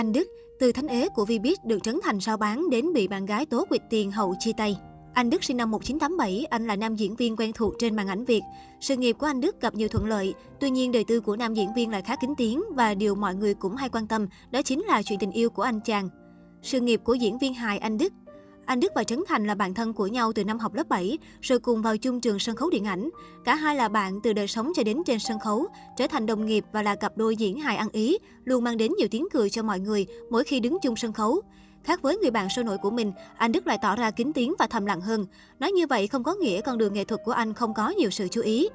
Anh Đức, từ thánh ế của Vbiz được trấn thành sao bán đến bị bạn gái tố quỵt tiền hậu chia tay. Anh Đức sinh năm 1987, anh là nam diễn viên quen thuộc trên màn ảnh Việt. Sự nghiệp của anh Đức gặp nhiều thuận lợi, tuy nhiên đời tư của nam diễn viên lại khá kín tiếng và điều mọi người cũng hay quan tâm đó chính là chuyện tình yêu của anh chàng. Sự nghiệp của diễn viên hài anh Đức anh Đức và Trấn Thành là bạn thân của nhau từ năm học lớp 7, rồi cùng vào chung trường sân khấu điện ảnh. Cả hai là bạn từ đời sống cho đến trên sân khấu, trở thành đồng nghiệp và là cặp đôi diễn hài ăn ý, luôn mang đến nhiều tiếng cười cho mọi người mỗi khi đứng chung sân khấu. Khác với người bạn sôi nổi của mình, anh Đức lại tỏ ra kín tiếng và thầm lặng hơn. Nói như vậy không có nghĩa con đường nghệ thuật của anh không có nhiều sự chú ý.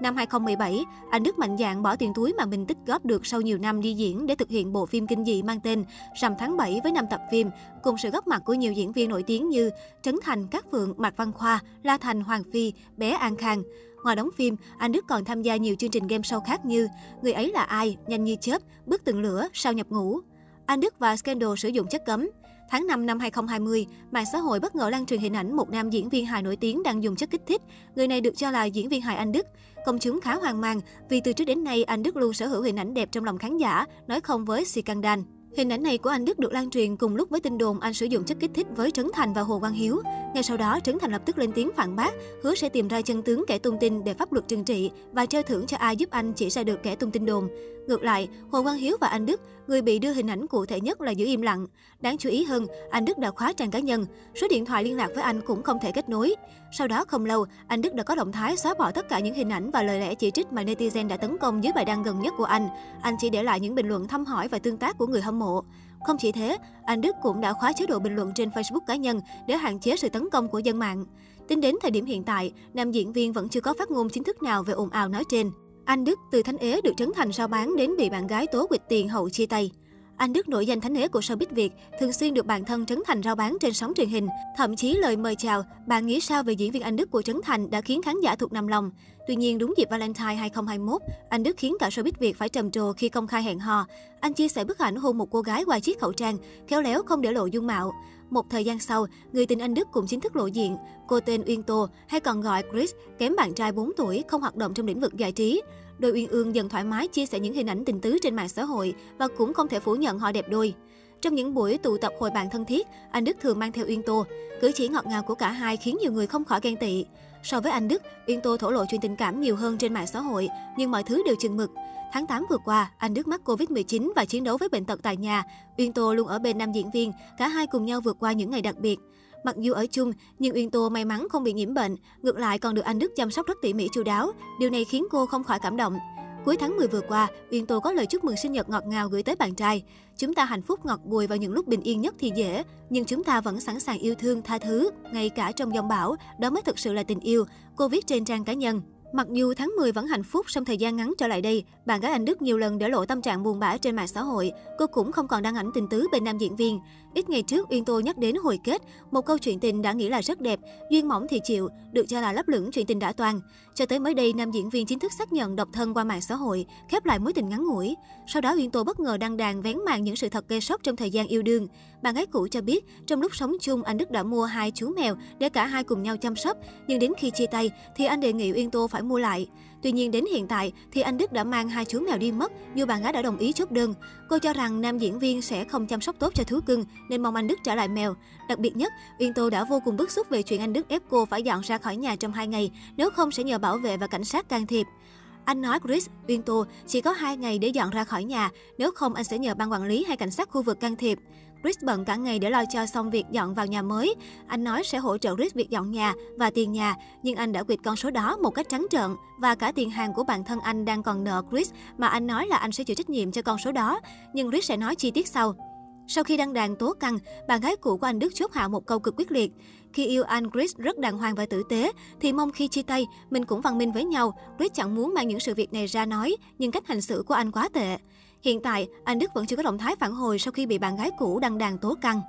Năm 2017, anh Đức mạnh dạn bỏ tiền túi mà mình tích góp được sau nhiều năm đi diễn để thực hiện bộ phim kinh dị mang tên Rằm tháng 7 với 5 tập phim, cùng sự góp mặt của nhiều diễn viên nổi tiếng như Trấn Thành, Cát Phượng, Mạc Văn Khoa, La Thành, Hoàng Phi, Bé An Khang. Ngoài đóng phim, anh Đức còn tham gia nhiều chương trình game show khác như Người ấy là ai, Nhanh như chớp, Bước từng lửa, Sao nhập ngũ. Anh Đức và Scandal sử dụng chất cấm. Tháng 5 năm 2020, mạng xã hội bất ngờ lan truyền hình ảnh một nam diễn viên hài nổi tiếng đang dùng chất kích thích. Người này được cho là diễn viên hài Anh Đức. Công chúng khá hoang mang vì từ trước đến nay anh Đức luôn sở hữu hình ảnh đẹp trong lòng khán giả, nói không với scandal. Hình ảnh này của anh Đức được lan truyền cùng lúc với tin đồn anh sử dụng chất kích thích với Trấn Thành và Hồ Quang Hiếu. Ngay sau đó, Trấn Thành lập tức lên tiếng phản bác, hứa sẽ tìm ra chân tướng kẻ tung tin để pháp luật trừng trị và treo thưởng cho ai giúp anh chỉ ra được kẻ tung tin đồn. Ngược lại, Hồ Quang Hiếu và anh Đức, người bị đưa hình ảnh cụ thể nhất là giữ im lặng. Đáng chú ý hơn, anh Đức đã khóa trang cá nhân, số điện thoại liên lạc với anh cũng không thể kết nối. Sau đó không lâu, anh Đức đã có động thái xóa bỏ tất cả những hình ảnh và lời lẽ chỉ trích mà netizen đã tấn công dưới bài đăng gần nhất của anh. Anh chỉ để lại những bình luận thăm hỏi và tương tác của người hâm mộ. Không chỉ thế, anh Đức cũng đã khóa chế độ bình luận trên Facebook cá nhân để hạn chế sự tấn công của dân mạng. Tính đến thời điểm hiện tại, nam diễn viên vẫn chưa có phát ngôn chính thức nào về ồn ào nói trên. Anh Đức từ Thánh Ế được trấn thành sao bán đến bị bạn gái tố quỵt tiền hậu chia tay. Anh Đức nổi danh thánh ế của showbiz Việt, thường xuyên được bạn thân Trấn Thành rao bán trên sóng truyền hình. Thậm chí lời mời chào, bạn nghĩ sao về diễn viên Anh Đức của Trấn Thành đã khiến khán giả thuộc nằm lòng. Tuy nhiên, đúng dịp Valentine 2021, anh Đức khiến cả showbiz Việt phải trầm trồ khi công khai hẹn hò. Anh chia sẻ bức ảnh hôn một cô gái qua chiếc khẩu trang, khéo léo không để lộ dung mạo. Một thời gian sau, người tình anh Đức cũng chính thức lộ diện. Cô tên Uyên Tô, hay còn gọi Chris, kém bạn trai 4 tuổi, không hoạt động trong lĩnh vực giải trí. Đôi Uyên Ương dần thoải mái chia sẻ những hình ảnh tình tứ trên mạng xã hội và cũng không thể phủ nhận họ đẹp đôi. Trong những buổi tụ tập hội bạn thân thiết, anh Đức thường mang theo Uyên Tô. Cử chỉ ngọt ngào của cả hai khiến nhiều người không khỏi ghen tị. So với anh Đức, Uyên Tô thổ lộ chuyện tình cảm nhiều hơn trên mạng xã hội, nhưng mọi thứ đều chừng mực. Tháng 8 vừa qua, anh Đức mắc Covid-19 và chiến đấu với bệnh tật tại nhà. Uyên Tô luôn ở bên nam diễn viên, cả hai cùng nhau vượt qua những ngày đặc biệt. Mặc dù ở chung, nhưng Uyên Tô may mắn không bị nhiễm bệnh, ngược lại còn được anh Đức chăm sóc rất tỉ mỉ chu đáo. Điều này khiến cô không khỏi cảm động. Cuối tháng 10 vừa qua, Uyên Tô có lời chúc mừng sinh nhật ngọt ngào gửi tới bạn trai. Chúng ta hạnh phúc ngọt bùi vào những lúc bình yên nhất thì dễ, nhưng chúng ta vẫn sẵn sàng yêu thương, tha thứ, ngay cả trong dòng bão, đó mới thực sự là tình yêu, cô viết trên trang cá nhân. Mặc dù tháng 10 vẫn hạnh phúc, trong thời gian ngắn trở lại đây, bạn gái Anh Đức nhiều lần để lộ tâm trạng buồn bã trên mạng xã hội. Cô cũng không còn đăng ảnh tình tứ bên nam diễn viên. Ít ngày trước, Uyên Tô nhắc đến hồi kết, một câu chuyện tình đã nghĩ là rất đẹp, duyên mỏng thì chịu, được cho là lấp lửng chuyện tình đã toàn. Cho tới mới đây, nam diễn viên chính thức xác nhận độc thân qua mạng xã hội, khép lại mối tình ngắn ngủi. Sau đó, Uyên Tô bất ngờ đăng đàn vén màn những sự thật gây sốc trong thời gian yêu đương. Bạn gái cũ cho biết, trong lúc sống chung, anh Đức đã mua hai chú mèo để cả hai cùng nhau chăm sóc. Nhưng đến khi chia tay, thì anh đề nghị Uyên Tô phải mua lại. Tuy nhiên đến hiện tại thì anh Đức đã mang hai chú mèo đi mất, dù bạn gái đã đồng ý chốt đơn. Cô cho rằng nam diễn viên sẽ không chăm sóc tốt cho thú cưng nên mong anh Đức trả lại mèo. Đặc biệt nhất, Uyên Tô đã vô cùng bức xúc về chuyện anh Đức ép cô phải dọn ra khỏi nhà trong hai ngày, nếu không sẽ nhờ bảo vệ và cảnh sát can thiệp. Anh nói Chris Uyên Tô chỉ có 2 ngày để dọn ra khỏi nhà, nếu không anh sẽ nhờ ban quản lý hay cảnh sát khu vực can thiệp. Chris bận cả ngày để lo cho xong việc dọn vào nhà mới. Anh nói sẽ hỗ trợ Chris việc dọn nhà và tiền nhà, nhưng anh đã quyệt con số đó một cách trắng trợn và cả tiền hàng của bản thân anh đang còn nợ Chris mà anh nói là anh sẽ chịu trách nhiệm cho con số đó, nhưng Chris sẽ nói chi tiết sau. Sau khi đăng đàn tố căng, bạn gái cũ của anh Đức chốt hạ một câu cực quyết liệt. Khi yêu anh, Chris rất đàng hoàng và tử tế, thì mong khi chia tay, mình cũng văn minh với nhau. Chris chẳng muốn mang những sự việc này ra nói, nhưng cách hành xử của anh quá tệ. Hiện tại, anh Đức vẫn chưa có động thái phản hồi sau khi bị bạn gái cũ đăng đàn tố căng.